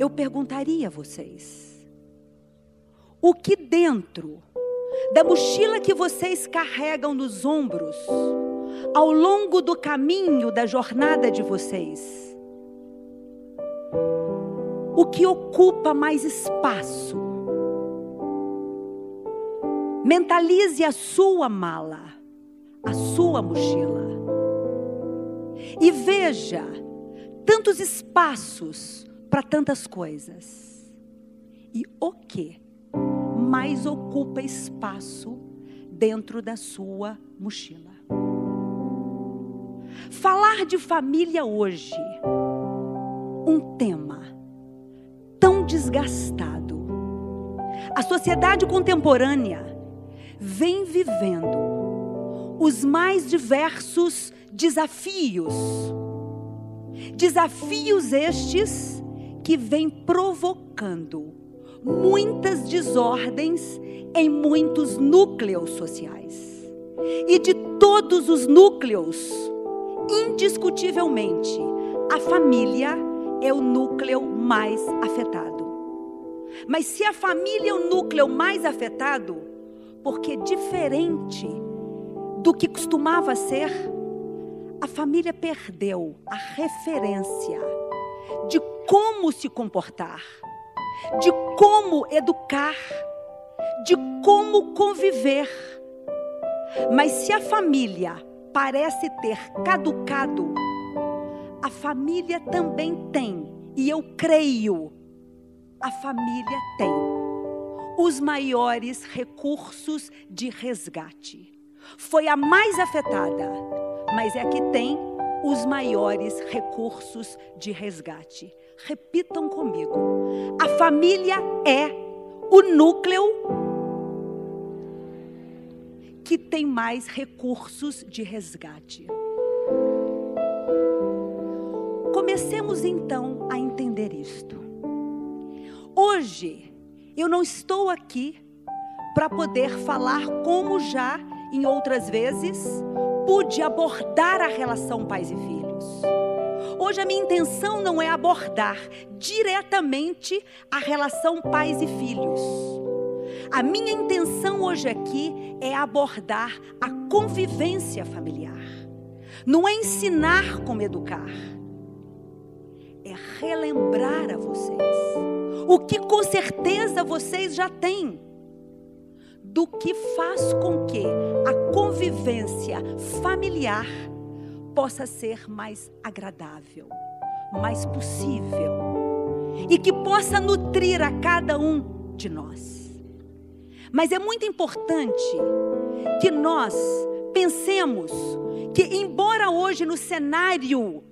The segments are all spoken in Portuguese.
eu perguntaria a vocês: o que dentro da mochila que vocês carregam nos ombros, ao longo do caminho da jornada de vocês, o que ocupa mais espaço? Mentalize a sua mala, a sua mochila. E veja tantos espaços para tantas coisas. E o que mais ocupa espaço dentro da sua mochila? Falar de família hoje, um tema tão desgastado. A sociedade contemporânea vem vivendo os mais diversos desafios. Desafios estes que vêm provocando muitas desordens em muitos núcleos sociais. E de todos os núcleos, indiscutivelmente, a família é o núcleo mais afetado. Mas se a família é o núcleo mais afetado, porque diferente do que costumava ser, a família perdeu a referência de como se comportar, de como educar, de como conviver. Mas se a família parece ter caducado, a família também tem, e eu creio, a família tem os maiores recursos de resgate. Foi a mais afetada mas é que tem os maiores recursos de resgate. Repitam comigo: a família é o núcleo que tem mais recursos de resgate. Comecemos então a entender isto. Hoje, eu não estou aqui para poder falar como já em outras vezes pude abordar a relação pais e filhos. Hoje a minha intenção não é abordar diretamente a relação pais e filhos. A minha intenção hoje aqui é abordar a convivência familiar. Não é ensinar como educar, é relembrar a vocês o que com certeza vocês já têm do que faz com que a convivência familiar possa ser mais agradável, mais possível e que possa nutrir a cada um de nós. Mas é muito importante que nós pensemos que, embora hoje no cenário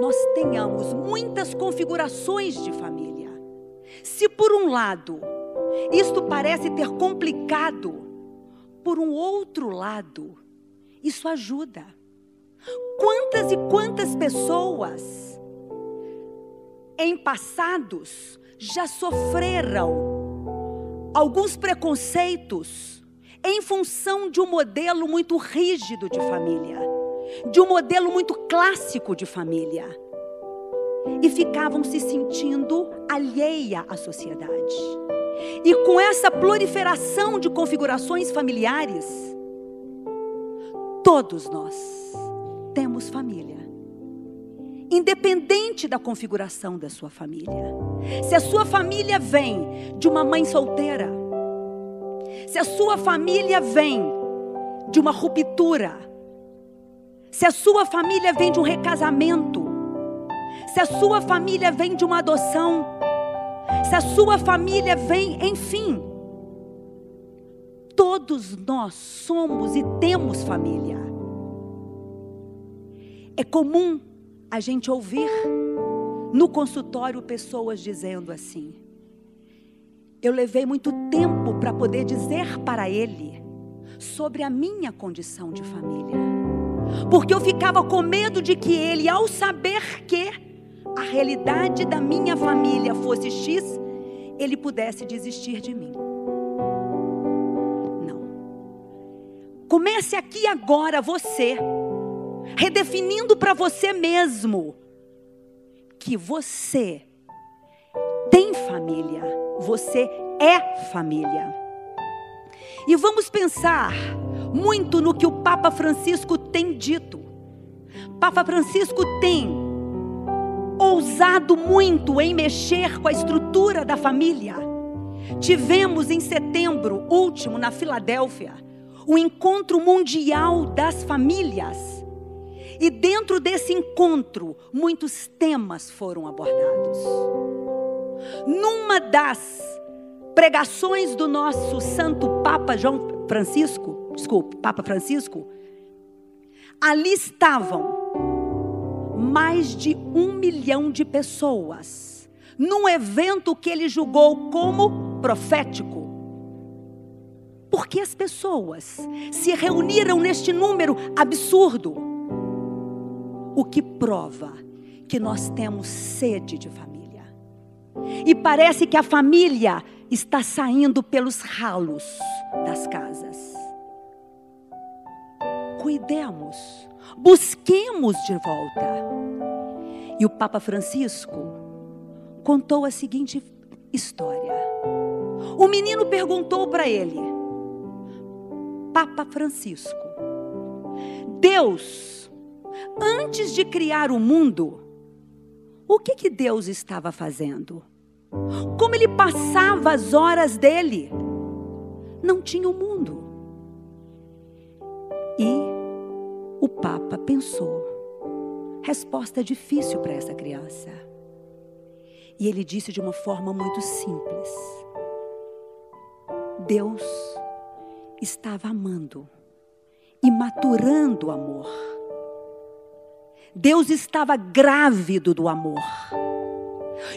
nós tenhamos muitas configurações de família, se por um lado isto parece ter complicado. Por um outro lado, isso ajuda. Quantas e quantas pessoas em passados já sofreram alguns preconceitos em função de um modelo muito rígido de família, de um modelo muito clássico de família, e ficavam se sentindo alheia à sociedade. E com essa proliferação de configurações familiares, todos nós temos família. Independente da configuração da sua família. Se a sua família vem de uma mãe solteira, se a sua família vem de uma ruptura, se a sua família vem de um recasamento, se a sua família vem de uma adoção, se a sua família vem, enfim. Todos nós somos e temos família. É comum a gente ouvir no consultório pessoas dizendo assim: Eu levei muito tempo para poder dizer para ele sobre a minha condição de família. Porque eu ficava com medo de que ele, ao saber que a realidade da minha família fosse X, ele pudesse desistir de mim. Não. Comece aqui agora você, redefinindo para você mesmo que você família. Você é família. E vamos pensar muito no que o Papa Francisco tem dito. Papa Francisco tem ousado muito em mexer com a estrutura da família. Tivemos em setembro último, na Filadélfia, o encontro mundial das famílias. E dentro desse encontro, muitos temas foram abordados. Numa das pregações do nosso santo Papa João Francisco, desculpe, Papa Francisco, ali estavam mais de um milhão de pessoas, num evento que ele julgou como profético. Porque as pessoas se reuniram neste número absurdo, o que prova que nós temos sede de família. E parece que a família está saindo pelos ralos das casas. Cuidemos, busquemos de volta. E o Papa Francisco contou a seguinte história. O menino perguntou para ele, Papa Francisco, Deus, antes de criar o mundo, o que que Deus estava fazendo? Como ele passava as horas dele? Não tinha o um mundo. E o Papa pensou: resposta difícil para essa criança. E ele disse de uma forma muito simples: Deus estava amando e maturando o amor. Deus estava grávido do amor.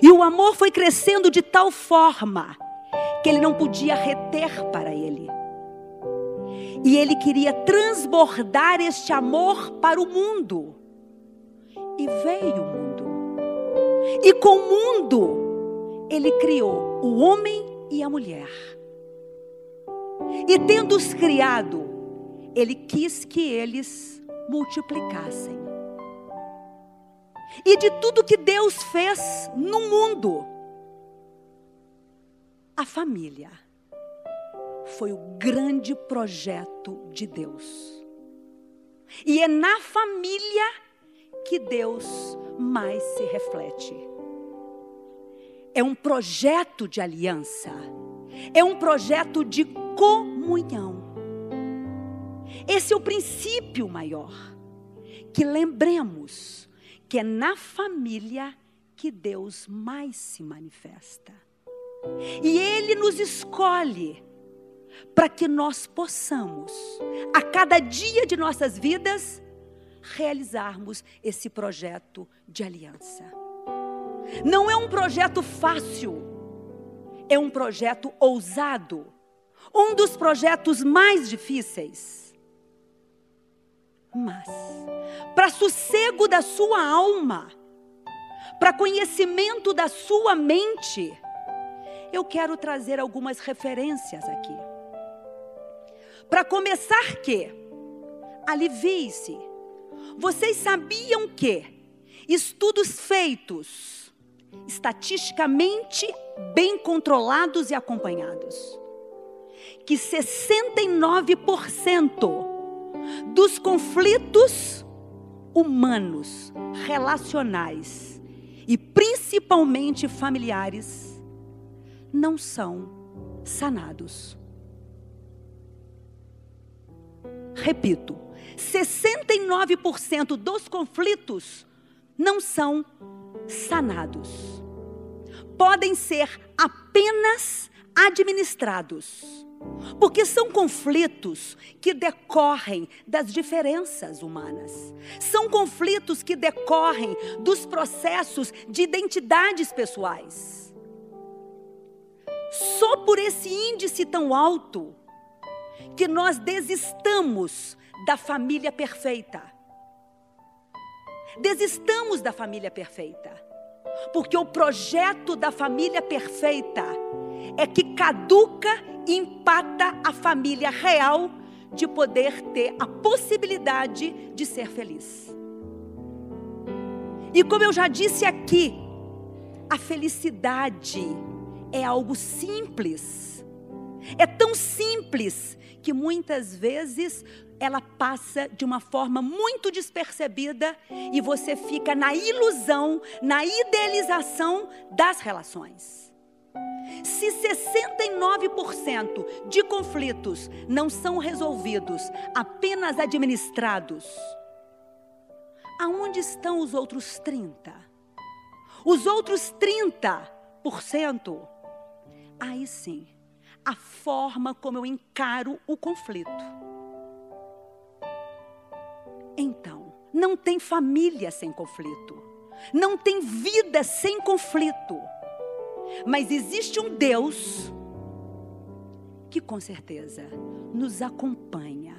E o amor foi crescendo de tal forma que ele não podia reter para ele. E ele queria transbordar este amor para o mundo. E veio o mundo. E com o mundo, ele criou o homem e a mulher. E tendo-os criado, ele quis que eles multiplicassem. E de tudo que Deus fez no mundo, a família foi o grande projeto de Deus. E é na família que Deus mais se reflete. É um projeto de aliança, é um projeto de comunhão. Esse é o princípio maior. Que lembremos que é na família que Deus mais se manifesta. E Ele nos escolhe para que nós possamos, a cada dia de nossas vidas, realizarmos esse projeto de aliança. Não é um projeto fácil, é um projeto ousado, um dos projetos mais difíceis mas, para sossego da sua alma, para conhecimento da sua mente, eu quero trazer algumas referências aqui. Para começar que, alivie-se. Vocês sabiam que estudos feitos, estatisticamente bem controlados e acompanhados, que 69% dos conflitos humanos, relacionais e principalmente familiares não são sanados. Repito, 69% dos conflitos não são sanados. Podem ser apenas administrados porque são conflitos que decorrem das diferenças humanas. São conflitos que decorrem dos processos de identidades pessoais. Só por esse índice tão alto que nós desistamos da família perfeita. Desistamos da família perfeita. Porque o projeto da família perfeita é que caduca e empata a família real de poder ter a possibilidade de ser feliz. E como eu já disse aqui, a felicidade é algo simples. É tão simples que muitas vezes ela passa de uma forma muito despercebida e você fica na ilusão, na idealização das relações. Se 69% de conflitos não são resolvidos, apenas administrados, aonde estão os outros 30? Os outros 30%, aí sim, a forma como eu encaro o conflito. Então, não tem família sem conflito. Não tem vida sem conflito. Mas existe um Deus que com certeza nos acompanha.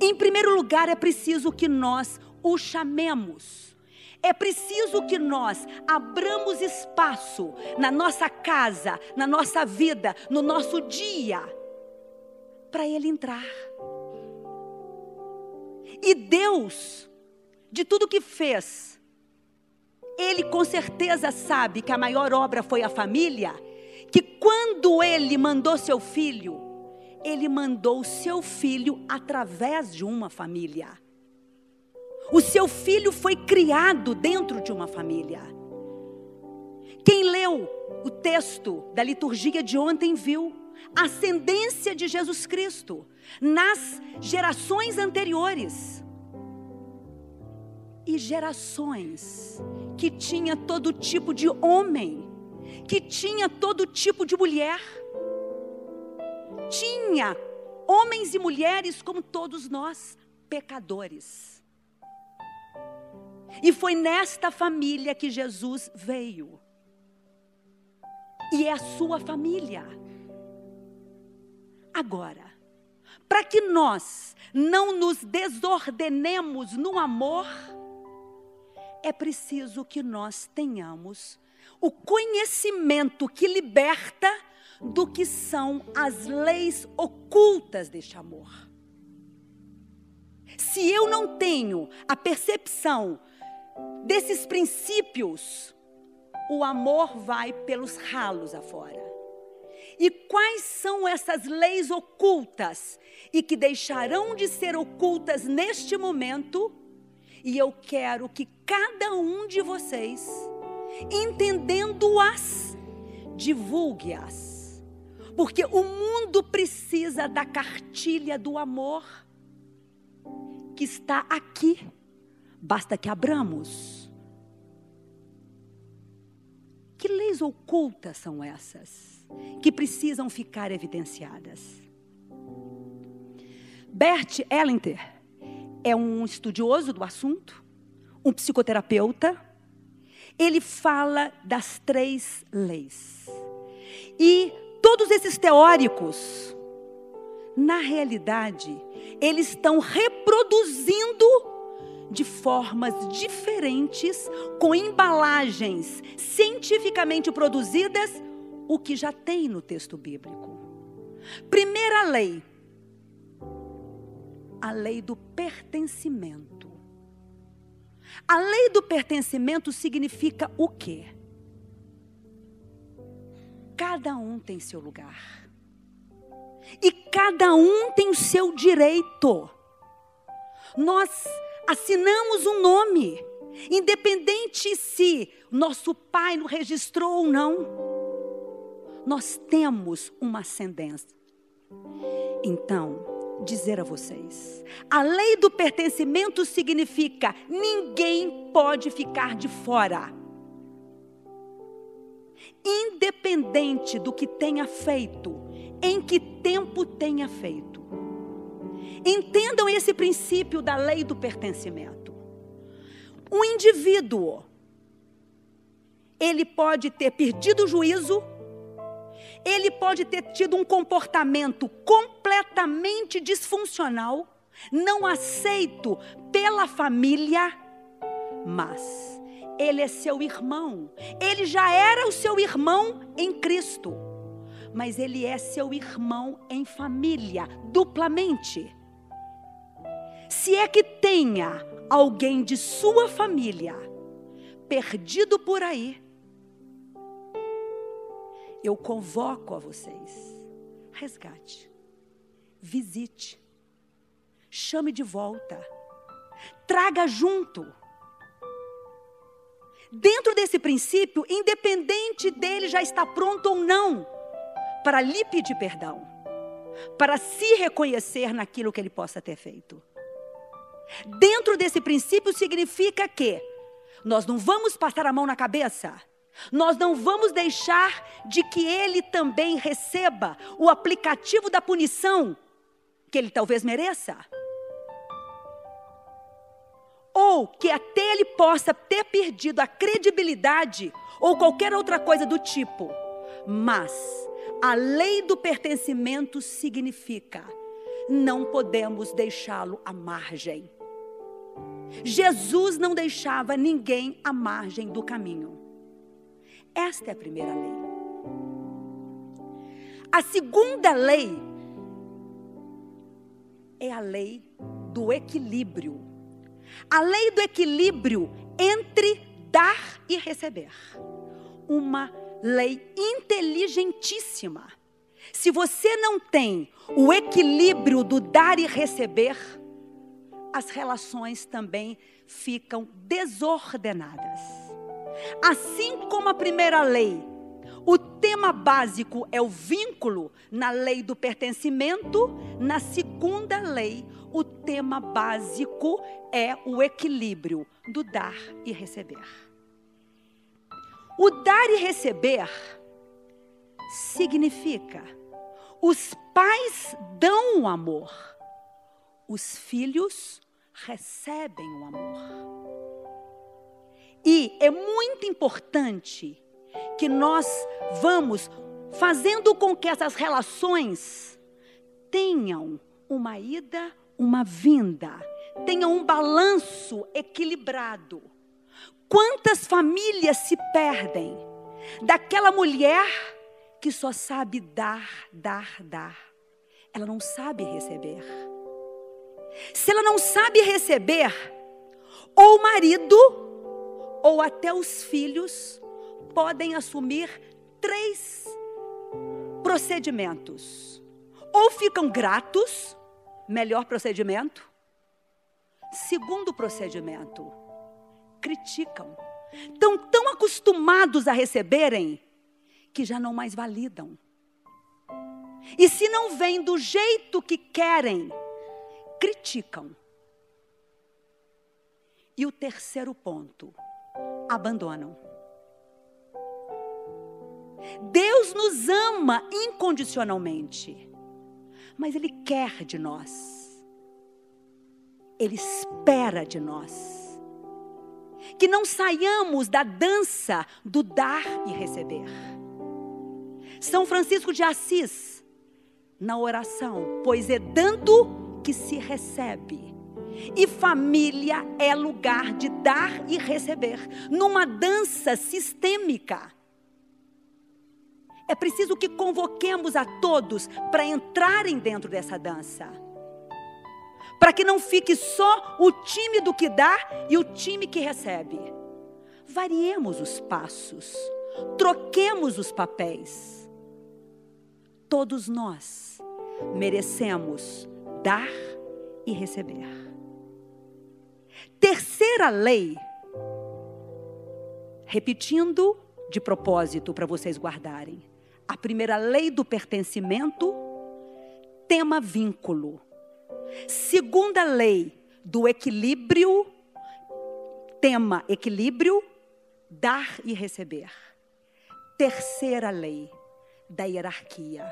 Em primeiro lugar, é preciso que nós o chamemos. É preciso que nós abramos espaço na nossa casa, na nossa vida, no nosso dia, para Ele entrar. E Deus, de tudo que fez, Ele com certeza sabe que a maior obra foi a família, que quando Ele mandou seu filho, Ele mandou o seu filho através de uma família. O seu filho foi criado dentro de uma família. Quem leu o texto da liturgia de ontem viu a ascendência de Jesus Cristo nas gerações anteriores. E gerações que tinha todo tipo de homem, que tinha todo tipo de mulher. Tinha homens e mulheres como todos nós, pecadores. E foi nesta família que Jesus veio. E é a sua família. Agora, para que nós não nos desordenemos no amor, é preciso que nós tenhamos o conhecimento que liberta do que são as leis ocultas deste amor. Se eu não tenho a percepção desses princípios, o amor vai pelos ralos afora. E quais são essas leis ocultas e que deixarão de ser ocultas neste momento? E eu quero que cada um de vocês, entendendo-as, divulgue-as. Porque o mundo precisa da cartilha do amor que está aqui. Basta que abramos. Que leis ocultas são essas? que precisam ficar evidenciadas. Bert Hellinger é um estudioso do assunto, um psicoterapeuta. Ele fala das três leis. E todos esses teóricos, na realidade, eles estão reproduzindo de formas diferentes, com embalagens cientificamente produzidas, o que já tem no texto bíblico. Primeira lei, a lei do pertencimento. A lei do pertencimento significa o quê? Cada um tem seu lugar. E cada um tem o seu direito. Nós assinamos um nome, independente se nosso pai nos registrou ou não nós temos uma ascendência. Então, dizer a vocês, a lei do pertencimento significa ninguém pode ficar de fora. Independente do que tenha feito, em que tempo tenha feito. Entendam esse princípio da lei do pertencimento. Um indivíduo, ele pode ter perdido o juízo ele pode ter tido um comportamento completamente disfuncional, não aceito pela família, mas ele é seu irmão. Ele já era o seu irmão em Cristo, mas ele é seu irmão em família, duplamente. Se é que tenha alguém de sua família perdido por aí, eu convoco a vocês. Resgate. Visite. Chame de volta. Traga junto. Dentro desse princípio, independente dele já estar pronto ou não, para lhe pedir perdão, para se reconhecer naquilo que ele possa ter feito. Dentro desse princípio significa que nós não vamos passar a mão na cabeça, nós não vamos deixar de que ele também receba o aplicativo da punição que ele talvez mereça. Ou que até ele possa ter perdido a credibilidade ou qualquer outra coisa do tipo. Mas a lei do pertencimento significa não podemos deixá-lo à margem. Jesus não deixava ninguém à margem do caminho. Esta é a primeira lei. A segunda lei é a lei do equilíbrio. A lei do equilíbrio entre dar e receber. Uma lei inteligentíssima. Se você não tem o equilíbrio do dar e receber, as relações também ficam desordenadas. Assim como a primeira lei, o tema básico é o vínculo na lei do pertencimento, na segunda lei, o tema básico é o equilíbrio do dar e receber. O dar e receber significa os pais dão o amor, os filhos recebem o amor. E é muito importante que nós vamos fazendo com que essas relações tenham uma ida, uma vinda, tenham um balanço equilibrado. Quantas famílias se perdem daquela mulher que só sabe dar, dar, dar. Ela não sabe receber. Se ela não sabe receber, ou o marido, ou até os filhos podem assumir três procedimentos. Ou ficam gratos, melhor procedimento. Segundo procedimento, criticam. Estão tão acostumados a receberem que já não mais validam. E se não vem do jeito que querem, criticam. E o terceiro ponto, abandonam. Deus nos ama incondicionalmente, mas Ele quer de nós, Ele espera de nós, que não saiamos da dança do dar e receber. São Francisco de Assis, na oração, pois é dando que se recebe. E família é lugar de dar e receber, numa dança sistêmica. É preciso que convoquemos a todos para entrarem dentro dessa dança. Para que não fique só o time do que dá e o time que recebe. Variemos os passos, troquemos os papéis todos nós merecemos dar e receber. Terceira lei, repetindo de propósito para vocês guardarem. A primeira lei do pertencimento, tema vínculo. Segunda lei do equilíbrio, tema equilíbrio, dar e receber. Terceira lei, da hierarquia.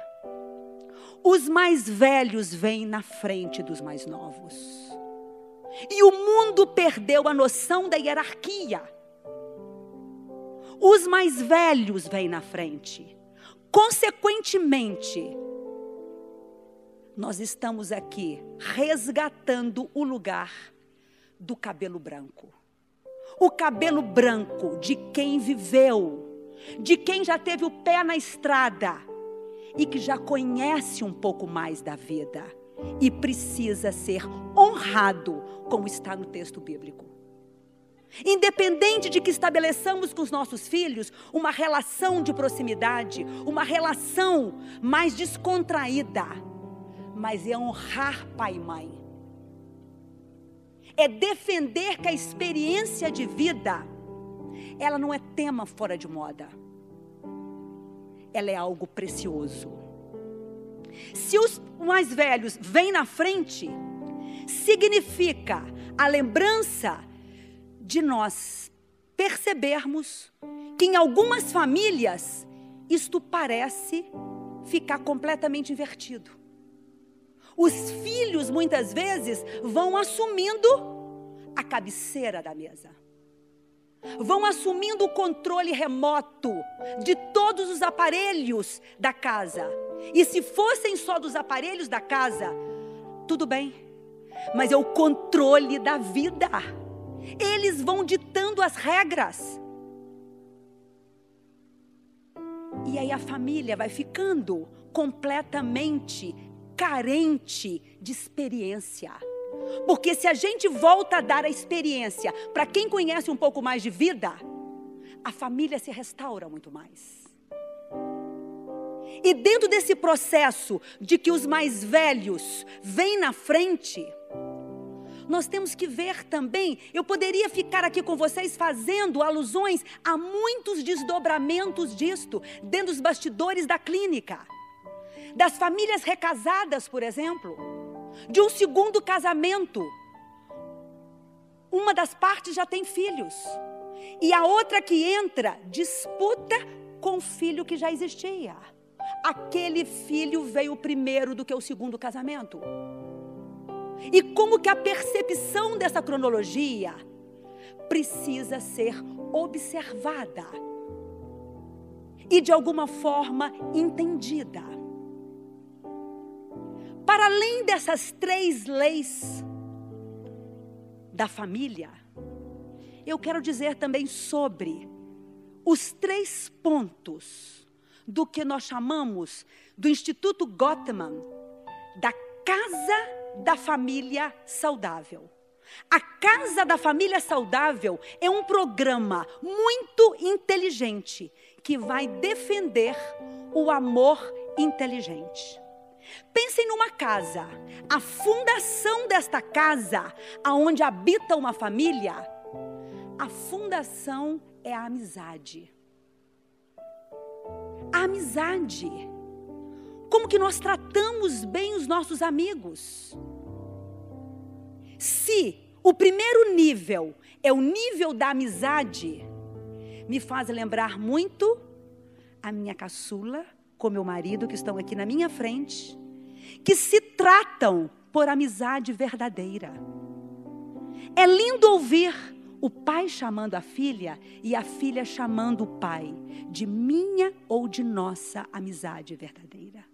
Os mais velhos vêm na frente dos mais novos. E o mundo perdeu a noção da hierarquia. Os mais velhos vêm na frente. Consequentemente, nós estamos aqui resgatando o lugar do cabelo branco. O cabelo branco de quem viveu de quem já teve o pé na estrada e que já conhece um pouco mais da vida e precisa ser honrado, como está no texto bíblico. Independente de que estabeleçamos com os nossos filhos uma relação de proximidade, uma relação mais descontraída, mas é honrar pai e mãe. É defender que a experiência de vida, ela não é tema fora de moda. Ela é algo precioso. Se os mais velhos vêm na frente, significa a lembrança de nós percebermos que em algumas famílias isto parece ficar completamente invertido. Os filhos muitas vezes vão assumindo a cabeceira da mesa. Vão assumindo o controle remoto de todos os aparelhos da casa. E se fossem só dos aparelhos da casa, tudo bem. Mas é o controle da vida. Eles vão ditando as regras. E aí a família vai ficando completamente carente de experiência. Porque se a gente volta a dar a experiência para quem conhece um pouco mais de vida, a família se restaura muito mais. E dentro desse processo de que os mais velhos vêm na frente, nós temos que ver também. Eu poderia ficar aqui com vocês fazendo alusões a muitos desdobramentos disto, dentro dos bastidores da clínica. Das famílias recasadas, por exemplo, de um segundo casamento. Uma das partes já tem filhos, e a outra que entra disputa com o filho que já existia. Aquele filho veio primeiro do que o segundo casamento. E como que a percepção dessa cronologia precisa ser observada e de alguma forma entendida. Para além dessas três leis da família, eu quero dizer também sobre os três pontos do que nós chamamos do Instituto Gottman da casa da família saudável. A Casa da Família Saudável é um programa muito inteligente que vai defender o amor inteligente. Pensem numa casa. A fundação desta casa, aonde habita uma família, a fundação é a amizade. A amizade como que nós tratamos bem os nossos amigos? Se o primeiro nível é o nível da amizade, me faz lembrar muito a minha caçula com meu marido que estão aqui na minha frente, que se tratam por amizade verdadeira. É lindo ouvir o pai chamando a filha e a filha chamando o pai de minha ou de nossa amizade verdadeira.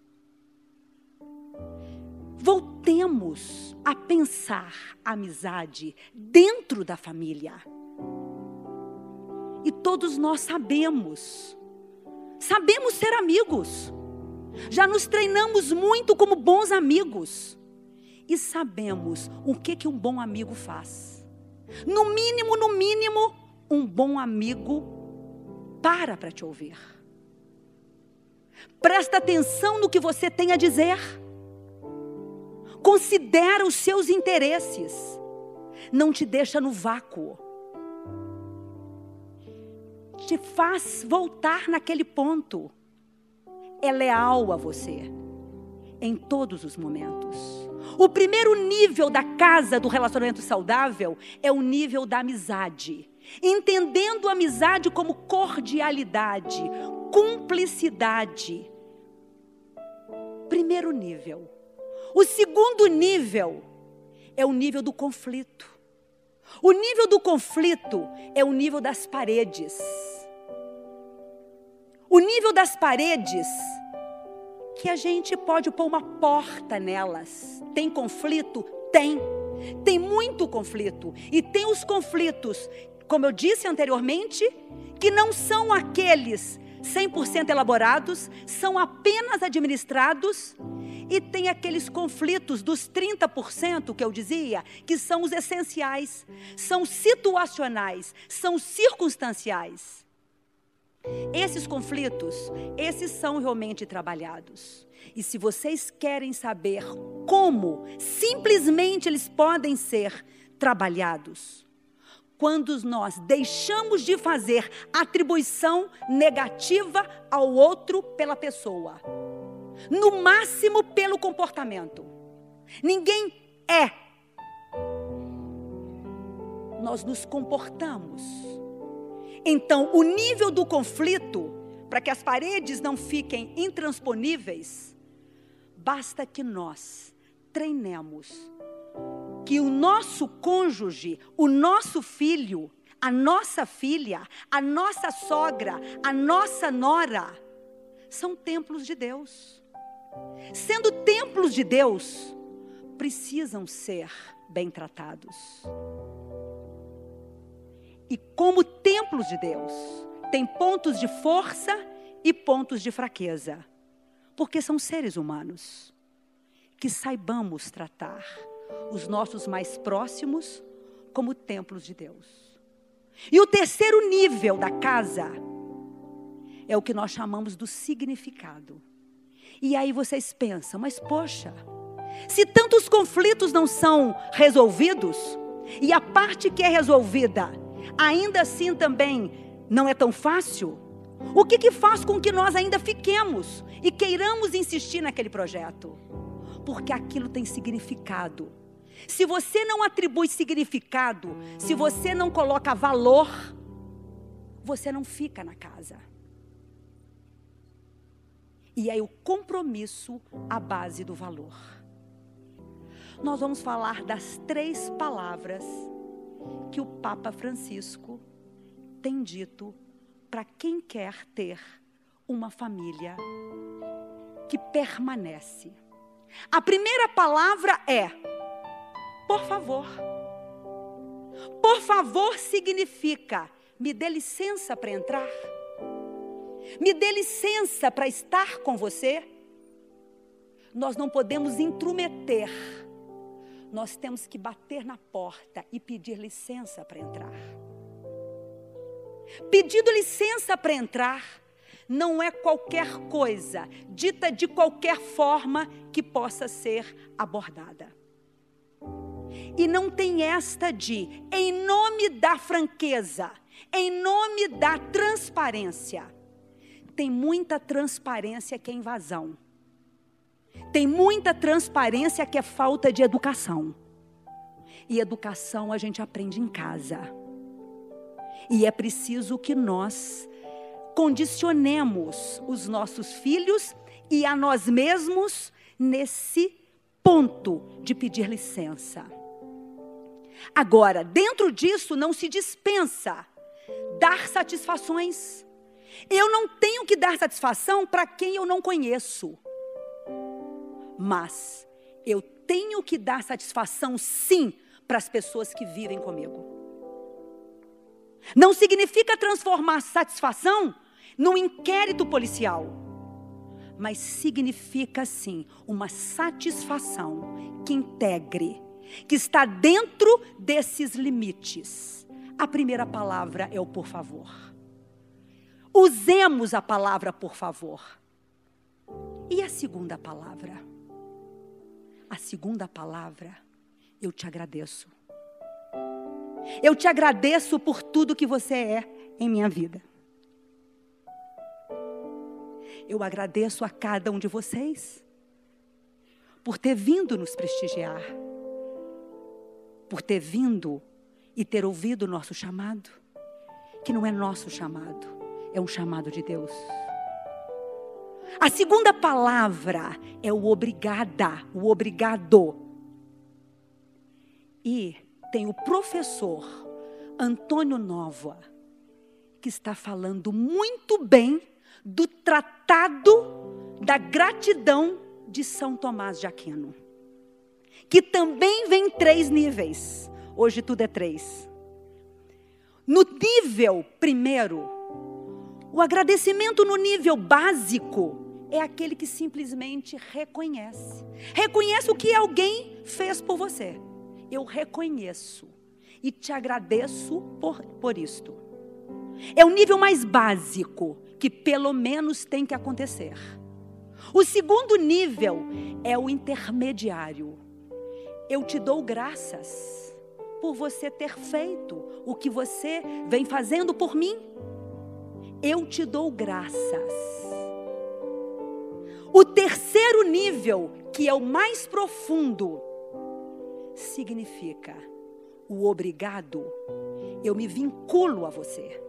Voltemos a pensar a amizade dentro da família. E todos nós sabemos, sabemos ser amigos. Já nos treinamos muito como bons amigos. E sabemos o que que um bom amigo faz. No mínimo, no mínimo, um bom amigo para para te ouvir. Presta atenção no que você tem a dizer considera os seus interesses, não te deixa no vácuo, te faz voltar naquele ponto, é leal a você em todos os momentos. O primeiro nível da casa do relacionamento saudável é o nível da amizade. Entendendo a amizade como cordialidade, cumplicidade. Primeiro nível. O segundo nível é o nível do conflito. O nível do conflito é o nível das paredes. O nível das paredes, que a gente pode pôr uma porta nelas. Tem conflito? Tem. Tem muito conflito. E tem os conflitos, como eu disse anteriormente, que não são aqueles 100% elaborados, são apenas administrados E tem aqueles conflitos dos 30% que eu dizia, que são os essenciais, são situacionais, são circunstanciais. Esses conflitos, esses são realmente trabalhados. E se vocês querem saber como simplesmente eles podem ser trabalhados, quando nós deixamos de fazer atribuição negativa ao outro pela pessoa, no máximo pelo comportamento. Ninguém é. Nós nos comportamos. Então, o nível do conflito, para que as paredes não fiquem intransponíveis, basta que nós treinemos que o nosso cônjuge, o nosso filho, a nossa filha, a nossa sogra, a nossa nora, são templos de Deus. Sendo templos de Deus, precisam ser bem tratados. E como templos de Deus, tem pontos de força e pontos de fraqueza, porque são seres humanos. Que saibamos tratar os nossos mais próximos como templos de Deus. E o terceiro nível da casa é o que nós chamamos do significado. E aí vocês pensam, mas poxa, se tantos conflitos não são resolvidos, e a parte que é resolvida ainda assim também não é tão fácil, o que, que faz com que nós ainda fiquemos e queiramos insistir naquele projeto? Porque aquilo tem significado se você não atribui significado, se você não coloca valor, você não fica na casa. E aí o compromisso à base do valor. Nós vamos falar das três palavras que o Papa Francisco tem dito para quem quer ter uma família que permanece. A primeira palavra é por favor. Por favor significa me dê licença para entrar. Me dê licença para estar com você. Nós não podemos intrometer. Nós temos que bater na porta e pedir licença para entrar. Pedindo licença para entrar não é qualquer coisa dita de qualquer forma que possa ser abordada. E não tem esta de, em nome da franqueza, em nome da transparência. Tem muita transparência que é invasão. Tem muita transparência que é falta de educação. E educação a gente aprende em casa. E é preciso que nós condicionemos os nossos filhos e a nós mesmos nesse ponto de pedir licença. Agora, dentro disso não se dispensa dar satisfações. Eu não tenho que dar satisfação para quem eu não conheço. Mas eu tenho que dar satisfação sim para as pessoas que vivem comigo. Não significa transformar satisfação num inquérito policial, mas significa sim uma satisfação que integre que está dentro desses limites. A primeira palavra é o por favor. Usemos a palavra por favor. E a segunda palavra? A segunda palavra, eu te agradeço. Eu te agradeço por tudo que você é em minha vida. Eu agradeço a cada um de vocês por ter vindo nos prestigiar por ter vindo e ter ouvido o nosso chamado, que não é nosso chamado, é um chamado de Deus. A segunda palavra é o obrigada, o obrigado. E tem o professor Antônio Nova, que está falando muito bem do tratado da gratidão de São Tomás de Aquino que também vem três níveis. Hoje tudo é três. No nível primeiro, o agradecimento no nível básico, é aquele que simplesmente reconhece. Reconhece o que alguém fez por você. Eu reconheço e te agradeço por, por isto. É o nível mais básico que pelo menos tem que acontecer. O segundo nível é o intermediário. Eu te dou graças por você ter feito o que você vem fazendo por mim. Eu te dou graças. O terceiro nível, que é o mais profundo, significa o obrigado. Eu me vinculo a você.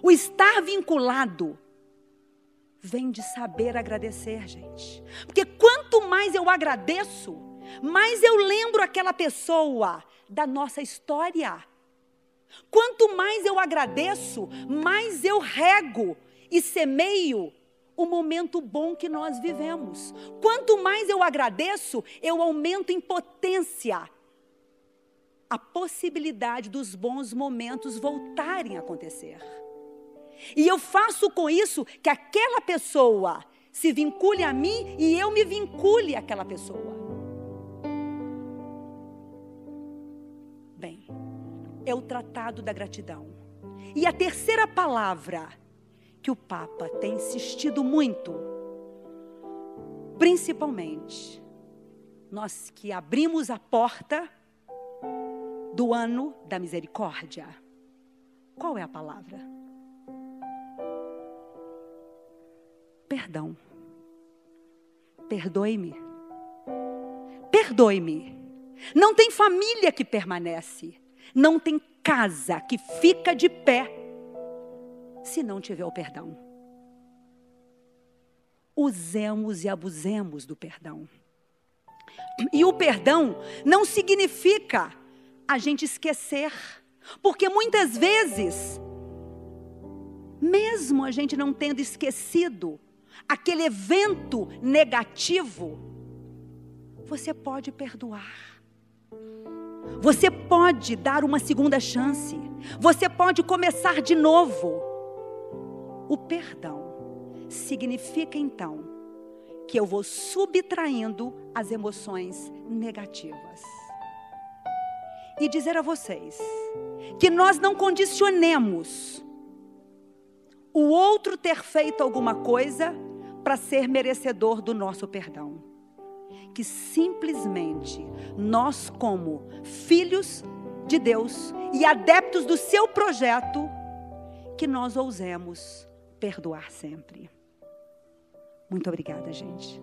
O estar vinculado vem de saber agradecer, gente. Porque quanto mais eu agradeço, mais eu lembro aquela pessoa da nossa história. Quanto mais eu agradeço, mais eu rego e semeio o momento bom que nós vivemos. Quanto mais eu agradeço, eu aumento em potência a possibilidade dos bons momentos voltarem a acontecer. E eu faço com isso que aquela pessoa se vincule a mim e eu me vincule àquela pessoa. Bem, é o tratado da gratidão. E a terceira palavra que o Papa tem insistido muito, principalmente, nós que abrimos a porta do ano da misericórdia. Qual é a palavra? perdão. Perdoe-me. Perdoe-me. Não tem família que permanece. Não tem casa que fica de pé se não tiver o perdão. Usemos e abusemos do perdão. E o perdão não significa a gente esquecer, porque muitas vezes, mesmo a gente não tendo esquecido, aquele evento negativo, você pode perdoar. Você pode dar uma segunda chance. Você pode começar de novo. O perdão significa então que eu vou subtraindo as emoções negativas. E dizer a vocês que nós não condicionemos o outro ter feito alguma coisa para ser merecedor do nosso perdão. Que simplesmente nós, como filhos de Deus e adeptos do seu projeto, que nós ousemos perdoar sempre. Muito obrigada, gente.